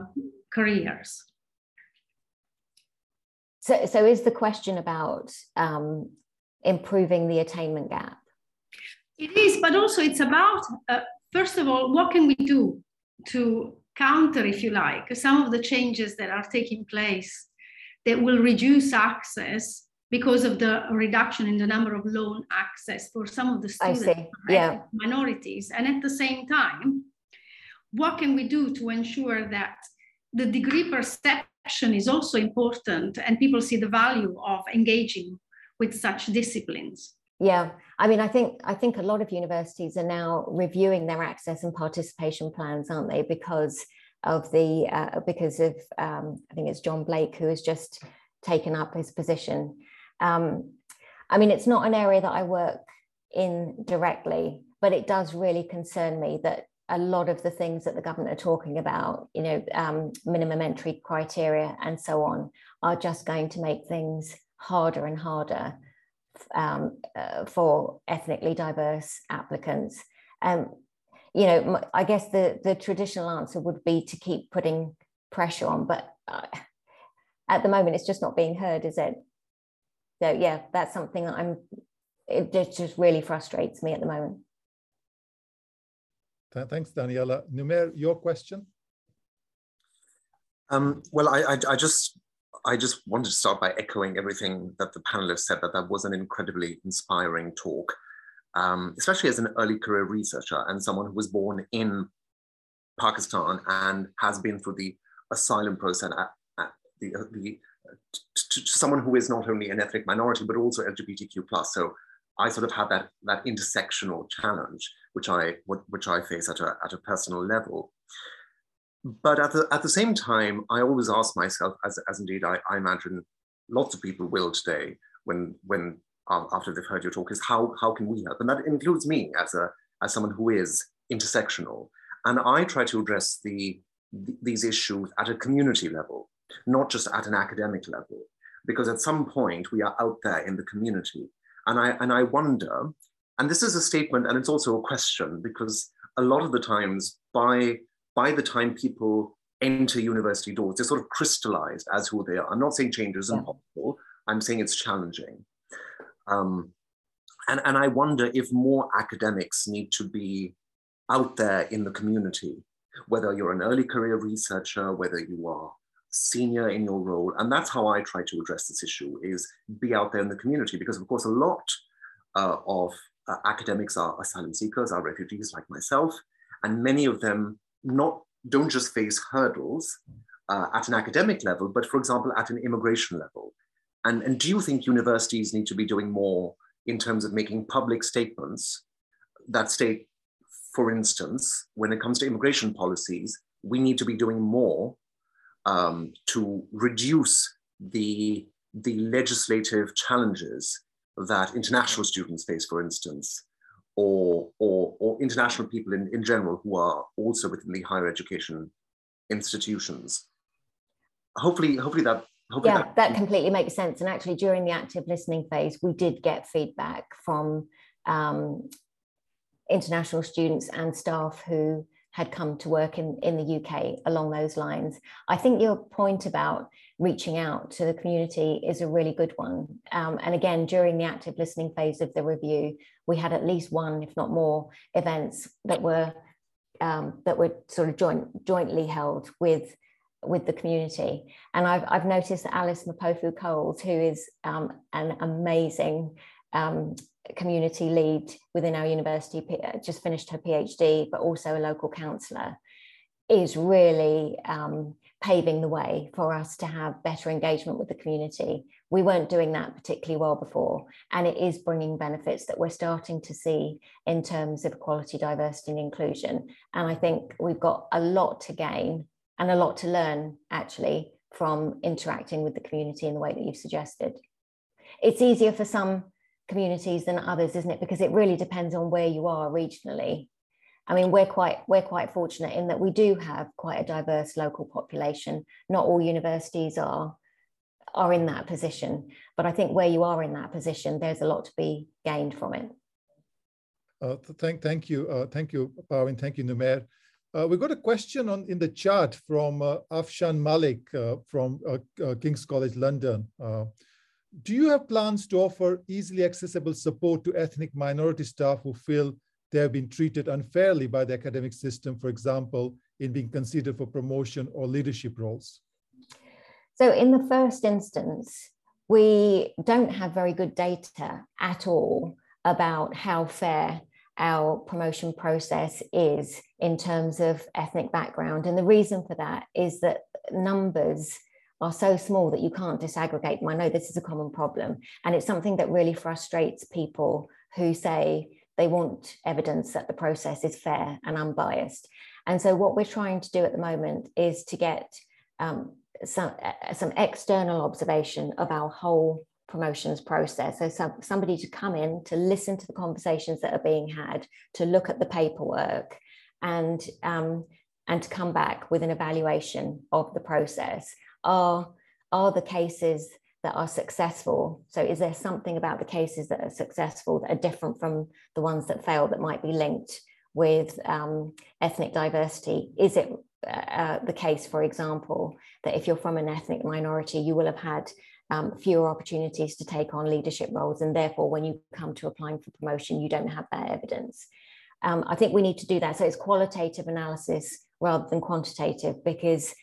C: careers.
E: So, so is the question about um, improving the attainment gap?
C: It is, but also it's about, uh, first of all, what can we do to counter, if you like, some of the changes that are taking place that will reduce access because of the reduction in the number of loan access for some of the students,
E: yeah.
C: minorities. And at the same time, what can we do to ensure that the degree perception is also important and people see the value of engaging with such disciplines?
E: Yeah, I mean, I think I think a lot of universities are now reviewing their access and participation plans, aren't they? Because of the uh, because of um, I think it's John Blake who has just taken up his position. Um, I mean, it's not an area that I work in directly, but it does really concern me that a lot of the things that the government are talking about, you know, um, minimum entry criteria and so on, are just going to make things harder and harder um, uh, for ethnically diverse applicants. Um, you know, I guess the, the traditional answer would be to keep putting pressure on, but uh, at the moment it's just not being heard, is it? So yeah, that's something that I'm, it just really frustrates me at the moment.
A: Thanks, Daniela. Numair, your question?
D: Um, well, I, I, I, just I just wanted to start by echoing everything that the panelists said, that that was an incredibly inspiring talk, um, especially as an early career researcher and someone who was born in Pakistan and has been through the asylum process at, at the, uh, the to, to someone who is not only an ethnic minority, but also LGBTQ+. So I sort of had that, that intersectional challenge, which I, which I face at a, at a personal level but at the, at the same time, I always ask myself, as, as indeed I, I imagine lots of people will today, when, when uh, after they've heard your talk, is how, how can we help? And that includes me as, a, as someone who is intersectional. And I try to address the, these issues at a community level, not just at an academic level, because at some point we are out there in the community. And I, and I wonder, and this is a statement and it's also a question, because a lot of the times by by the time people enter university doors, they're sort of crystallized as who they are. I'm not saying change is impossible. I'm saying it's challenging. Um, and, and I wonder if more academics need to be out there in the community, whether you're an early career researcher, whether you are senior in your role. And that's how I try to address this issue is be out there in the community, because of course, a lot uh, of uh, academics are asylum seekers, are refugees like myself, and many of them not don't just face hurdles uh, at an academic level, but for example, at an immigration level. And, and do you think universities need to be doing more in terms of making public statements that state, for instance, when it comes to immigration policies, we need to be doing more um, to reduce the, the legislative challenges that international students face, for instance, or, or, or international people in, in general who are also within the higher education institutions. Hopefully, hopefully that
E: Hopefully yeah, that, that completely makes sense. And actually, during the active listening phase, we did get feedback from um, international students and staff who had come to work in, in the UK along those lines. I think your point about reaching out to the community is a really good one. Um, and again, during the active listening phase of the review, we had at least one, if not more, events that were um, that were sort of joint, jointly held with with the community. And I've, I've noticed that Alice Mpofu Coles, who is um, an amazing um, community lead within our university, just finished her PhD, but also a local counsellor, is really um, paving the way for us to have better engagement with the community. We weren't doing that particularly well before, and it is bringing benefits that we're starting to see in terms of equality, diversity, and inclusion. And I think we've got a lot to gain and a lot to learn actually from interacting with the community in the way that you've suggested. It's easier for some communities than others, isn't it? Because it really depends on where you are regionally. I mean, we're quite we're quite fortunate in that we do have quite a diverse local population. Not all universities are are in that position. But I think where you are in that position, there's a lot to be gained from it.
A: Uh, thank, thank you, uh, thank you, Parveen. Thank you, Numair. Uh, we got a question on in the chat from uh, Afshan Malik uh, from uh, King's College London. do you have plans to offer easily accessible support to ethnic minority staff who feel they have been treated unfairly by the academic system, for example, in being considered for promotion or leadership roles?
E: So in the first instance, we don't have very good data at all about how fair our promotion process is in terms of ethnic background. And the reason for that is that numbers are so small that you can't disaggregate them. I know this is a common problem, and it's something that really frustrates people who say they want evidence that the process is fair and unbiased. And so, what we're trying to do at the moment is to get um, some, uh, some external observation of our whole promotions process. So some, somebody to come in to listen to the conversations that are being had, to look at the paperwork, and um, and to come back with an evaluation of the process. Are are the cases that are successful? So is there something about the cases that are successful that are different from the ones that fail that might be linked with um, ethnic diversity? Is it uh, uh the case, for example, that if you're from an ethnic minority, you will have had um, fewer opportunities to take on leadership roles. And therefore, when you come to applying for promotion, you don't have that evidence. Um, I think we need to do that. So it's qualitative analysis rather than quantitative because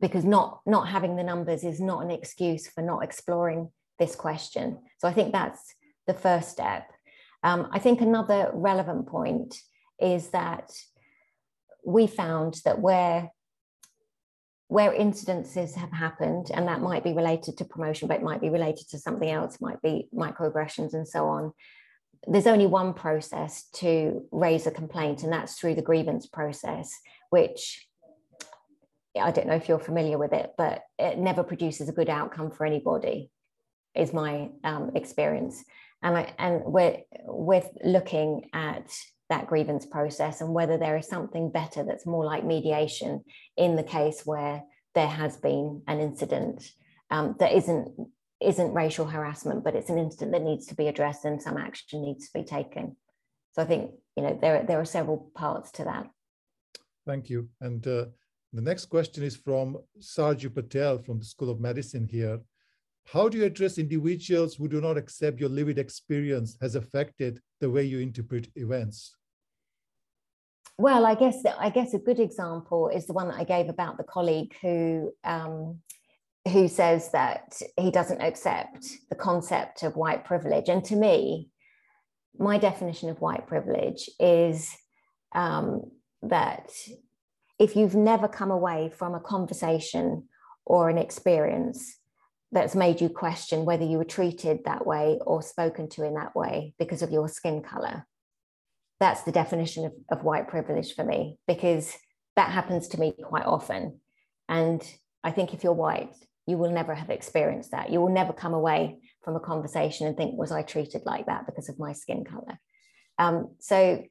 E: because not not having the numbers is not an excuse for not exploring this question. So I think that's the first step. Um, I think another relevant point is that we found that where where incidences have happened, and that might be related to promotion, but it might be related to something else, might be microaggressions and so on. There's only one process to raise a complaint, and that's through the grievance process, which I don't know if you're familiar with it, but it never produces a good outcome for anybody, is my um, experience. And, I, and we're, we're looking at that grievance process and whether there is something better that's more like mediation in the case where there has been an incident um, that isn't isn't racial harassment, but it's an incident that needs to be addressed and some action needs to be taken. So I think you know there there are several parts to that.
A: Thank you. And uh, the next question is from Sarju Patel from the School of Medicine here. How do you address individuals who do not accept your lived experience has affected the way you interpret events?
E: Well, I guess I guess a good example is the one that I gave about the colleague who um, who says that he doesn't accept the concept of white privilege. And to me, my definition of white privilege is um, that if you've never come away from a conversation or an experience that's made you question whether you were treated that way or spoken to in that way because of your skin color. That's the definition of, of white privilege for me, because that happens to me quite often. And I think if you're white, you will never have experienced that. You will never come away from a conversation and think, was I treated like that because of my skin color? Um, so,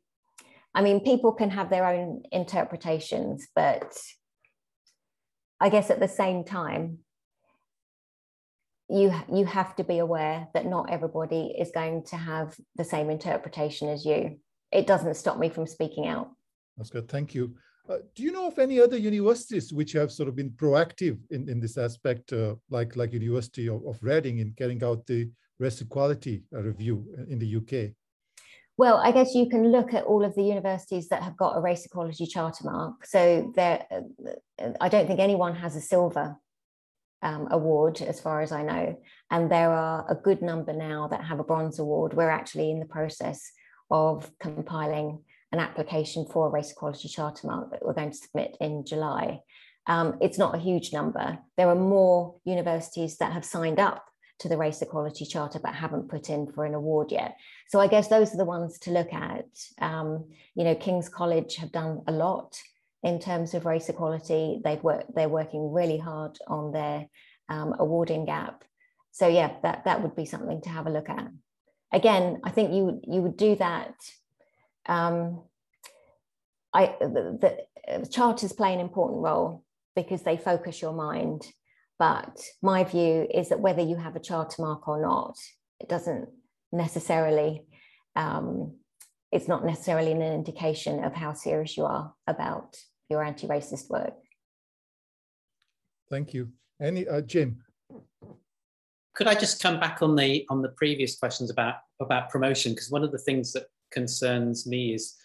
E: I mean, people can have their own interpretations, but I guess at the same time, you you have to be aware that not everybody is going to have the same interpretation as you. It doesn't stop me from speaking out.
A: That's good. Thank you. Uh, do you know of any other universities which have sort of been proactive in, in this aspect, uh, like like University of, of Reading in carrying out the race equality uh, review in the UK?
E: Well, I guess you can look at all of the universities that have got a race equality charter mark. So there, uh, I don't think anyone has a silver um, award, as far as I know. And there are a good number now that have a bronze award. We're actually in the process of compiling an application for a race equality charter mark that we're going to submit in July. Um, it's not a huge number. There are more universities that have signed up to the race equality charter but haven't put in for an award yet. So I guess those are the ones to look at. Um, you know, King's College have done a lot in terms of race equality. They've worked, they're working really hard on their um, awarding gap. So yeah, that, that would be something to have a look at. Again, I think you, you would do that. Um, I, the, the charters play an important role because they focus your mind But my view is that whether you have a charter mark or not, it doesn't necessarily, um, it's not necessarily an indication of how serious you are about your anti-racist work.
A: Thank you. Any, uh, Jim?
B: Could I just come back on the on the previous questions about about promotion? Because one of the things that concerns me is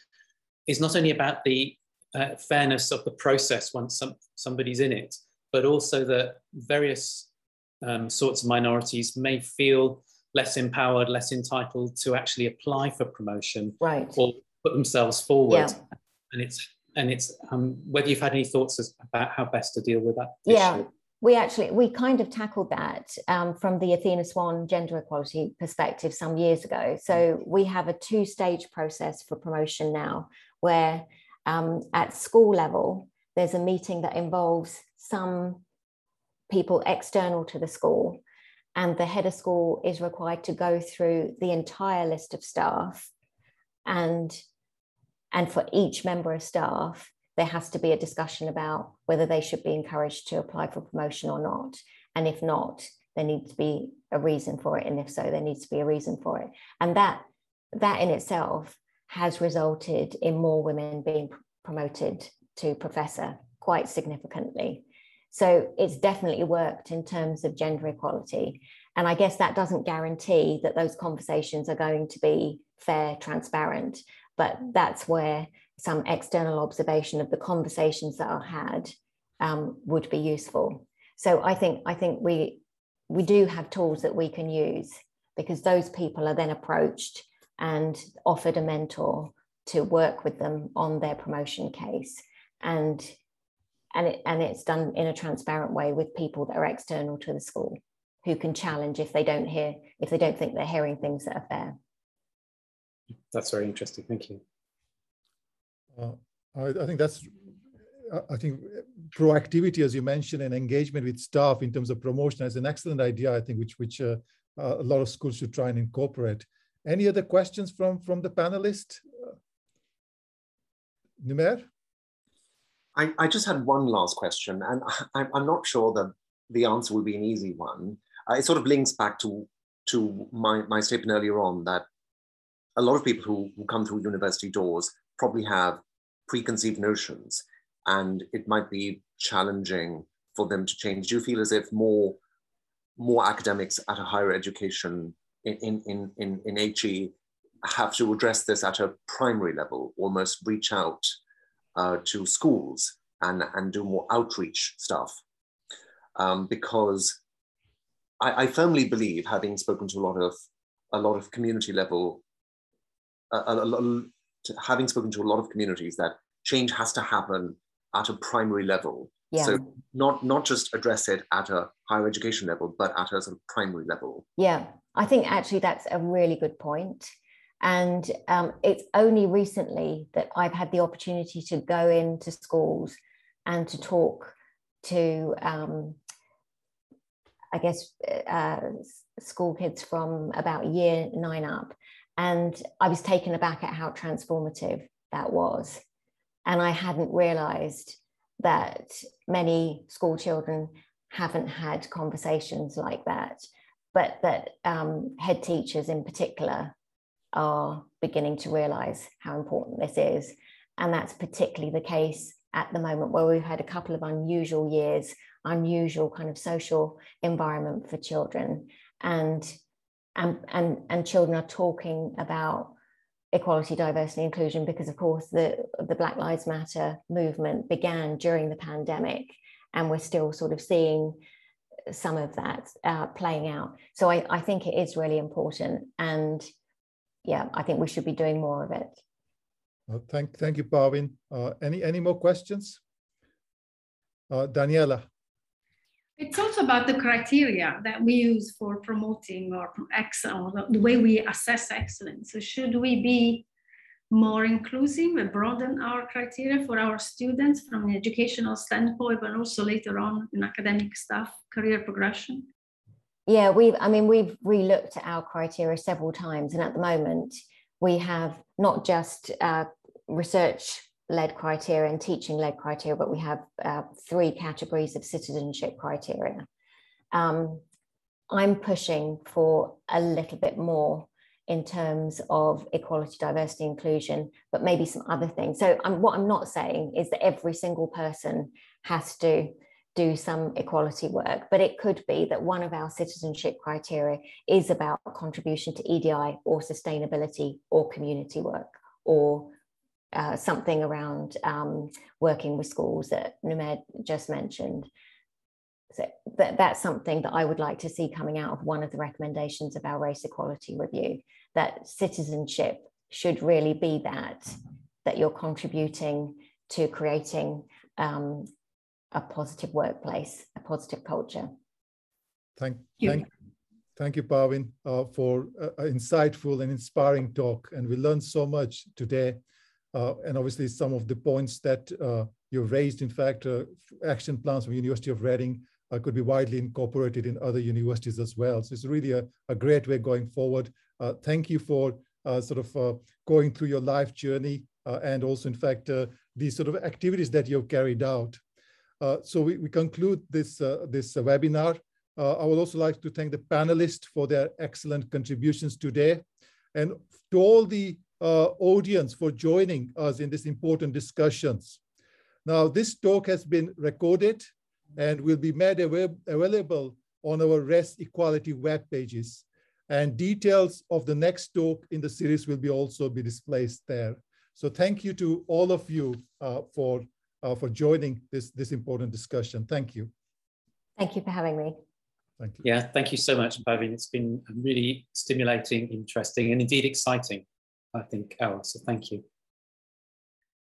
B: is not only about the uh, fairness of the process once some, somebody's in it, but also that various um, sorts of minorities may feel less empowered, less entitled to actually apply for promotion,
E: right,
B: or put themselves forward.
E: Yeah.
B: And it's and it's um, whether you've had any thoughts about how best to deal with that.
E: Yeah.
B: Issue.
E: We actually we kind of tackled that um, from the Athena Swan gender equality perspective some years ago. So we have a two-stage process for promotion now, where um, at school level there's a meeting that involves some people external to the school, and the head of school is required to go through the entire list of staff, and and for each member of staff there has to be a discussion about whether they should be encouraged to apply for promotion or not. And if not, there needs to be a reason for it. And if so, there needs to be a reason for it. And that that in itself has resulted in more women being promoted to professor quite significantly. So it's definitely worked in terms of gender equality. And I guess that doesn't guarantee that those conversations are going to be fair, transparent, but that's where some external observation of the conversations that are had um, would be useful. So I think I think we we do have tools that we can use because those people are then approached and offered a mentor to work with them on their promotion case and and it, and it's done in a transparent way with people that are external to the school who can challenge if they don't hear if they don't think they're hearing things that are fair
B: that's very interesting thank you
A: uh, I, I, think that's, I think proactivity, as you mentioned, and engagement with staff in terms of promotion is an excellent idea, I think, which, which uh, uh, a lot of schools should try and incorporate. Any other questions from, from the panelists? Uh, Numair?
D: I, I just had one last question, and I, I'm not sure that the answer will be an easy one. Uh, it sort of links back to, to my, my statement earlier on that a lot of people who, who come through university doors probably have preconceived notions and it might be challenging for them to change. Do you feel as if more, more academics at a higher education in, in, in, in HE have to address this at a primary level, almost reach out uh, to schools and, and do more outreach stuff? Um, because I, I, firmly believe, having spoken to a lot of a lot of community level, a, a, a, having spoken to a lot of communities, that change has to happen at a primary level. Yeah. So not not just address it at a higher education level, but at a sort of primary level.
E: Yeah, I think actually that's a really good point. And um, it's only recently that I've had the opportunity to go into schools and to talk to, um, I guess, uh, school kids from about year nine up. And I was taken aback at how transformative that was. And I hadn't realized that many school children haven't had conversations like that, but that um, head teachers in particular are beginning to realize how important this is. And that's particularly the case at the moment where we've had a couple of unusual years, unusual kind of social environment for children. And and, and, and children are talking about equality, diversity, inclusion, because of course the, the Black Lives Matter movement began during the pandemic, and we're still sort of seeing some of that uh, playing out. So I, I think it is really important, and yeah, I think we should be doing more of it.
A: Well, thank, thank you, Parveen. Uh, any, any more questions? Uh, Daniela.
C: It's also about the criteria that we use for promoting or excellence, or the way we assess excellence. So should we be more inclusive and broaden our criteria for our students from an educational standpoint, but also later on in academic stuff, career progression?
E: Yeah, we've, I mean, we've relooked at our criteria several times. And at the moment, we have not just uh, research led criteria and teaching led criteria, but we have uh, three categories of citizenship criteria. Um, I'm pushing for a little bit more in terms of equality, diversity, inclusion, but maybe some other things. So I'm, what I'm not saying is that every single person has to do some equality work, but it could be that one of our citizenship criteria is about contribution to EDI or sustainability or community work or uh, something around um, working with schools that Numair just mentioned. So that, that's something that I would like to see coming out of one of the recommendations of our race equality review, that citizenship should really be that, that you're contributing to creating um, a positive workplace, a positive culture.
A: Thank, you. thank, thank you, Parveen, uh, for an insightful and inspiring talk. And we learned so much today. Uh, and obviously some of the points that uh, you raised, in fact, uh, action plans from University of Reading uh, could be widely incorporated in other universities as well. So it's really a, a great way going forward. Uh, thank you for uh, sort of uh, going through your life journey and also, in fact, these sort of activities that you've carried out. So we, we conclude this, this webinar. I would also like to thank the panelists for their excellent contributions today. And to all the uh, audience for joining us in this important discussions. Now, this talk has been recorded and will be made available on our race equality web pages. And details of the next talk in the series will be also be displayed there. So thank you to all of you uh, for, uh, for joining this, this important discussion. Thank you.
E: Thank you for having me.
B: Thank you. Yeah, thank you so much, Parveen. It's been really stimulating, interesting, and indeed exciting, I think, Al. So thank you.